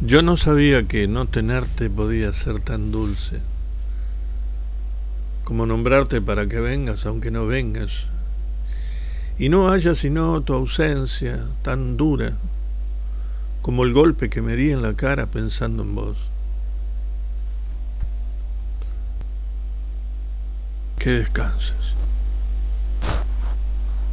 Yo no sabía que no tenerte podía ser tan dulce, como nombrarte para que vengas aunque no vengas, y no haya sino tu ausencia tan dura como el golpe que me di en la cara pensando en vos. Que descanses.